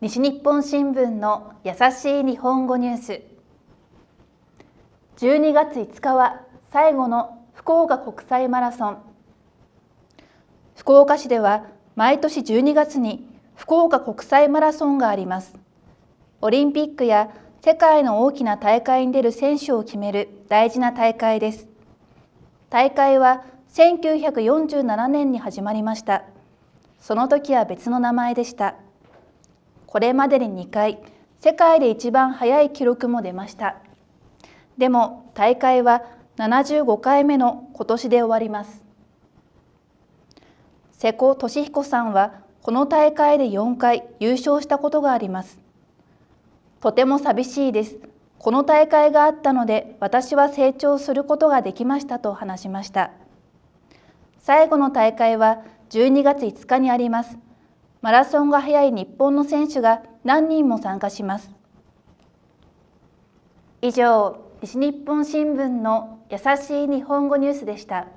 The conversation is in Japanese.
西日本新聞の優しい日本語ニュース。12月5日は最後の福岡国際マラソン。福岡市では毎年12月に福岡国際マラソンがあります。オリンピックや世界の大きな大会に出る選手を決める大事な大会です。大会は1947年に始まりました。その時は別の名前でした。これまでに2回世界で一番速い記録も出ました。でも大会は75回目の今年で終わります。瀬古利彦さんはこの大会で4回優勝したことがあります。とても寂しいです。この大会があったので私は成長することができましたと話しました。最後の大会は12月5日にあります。マラソンが速い日本の選手が何人も参加します以上西日本新聞の優しい日本語ニュースでした。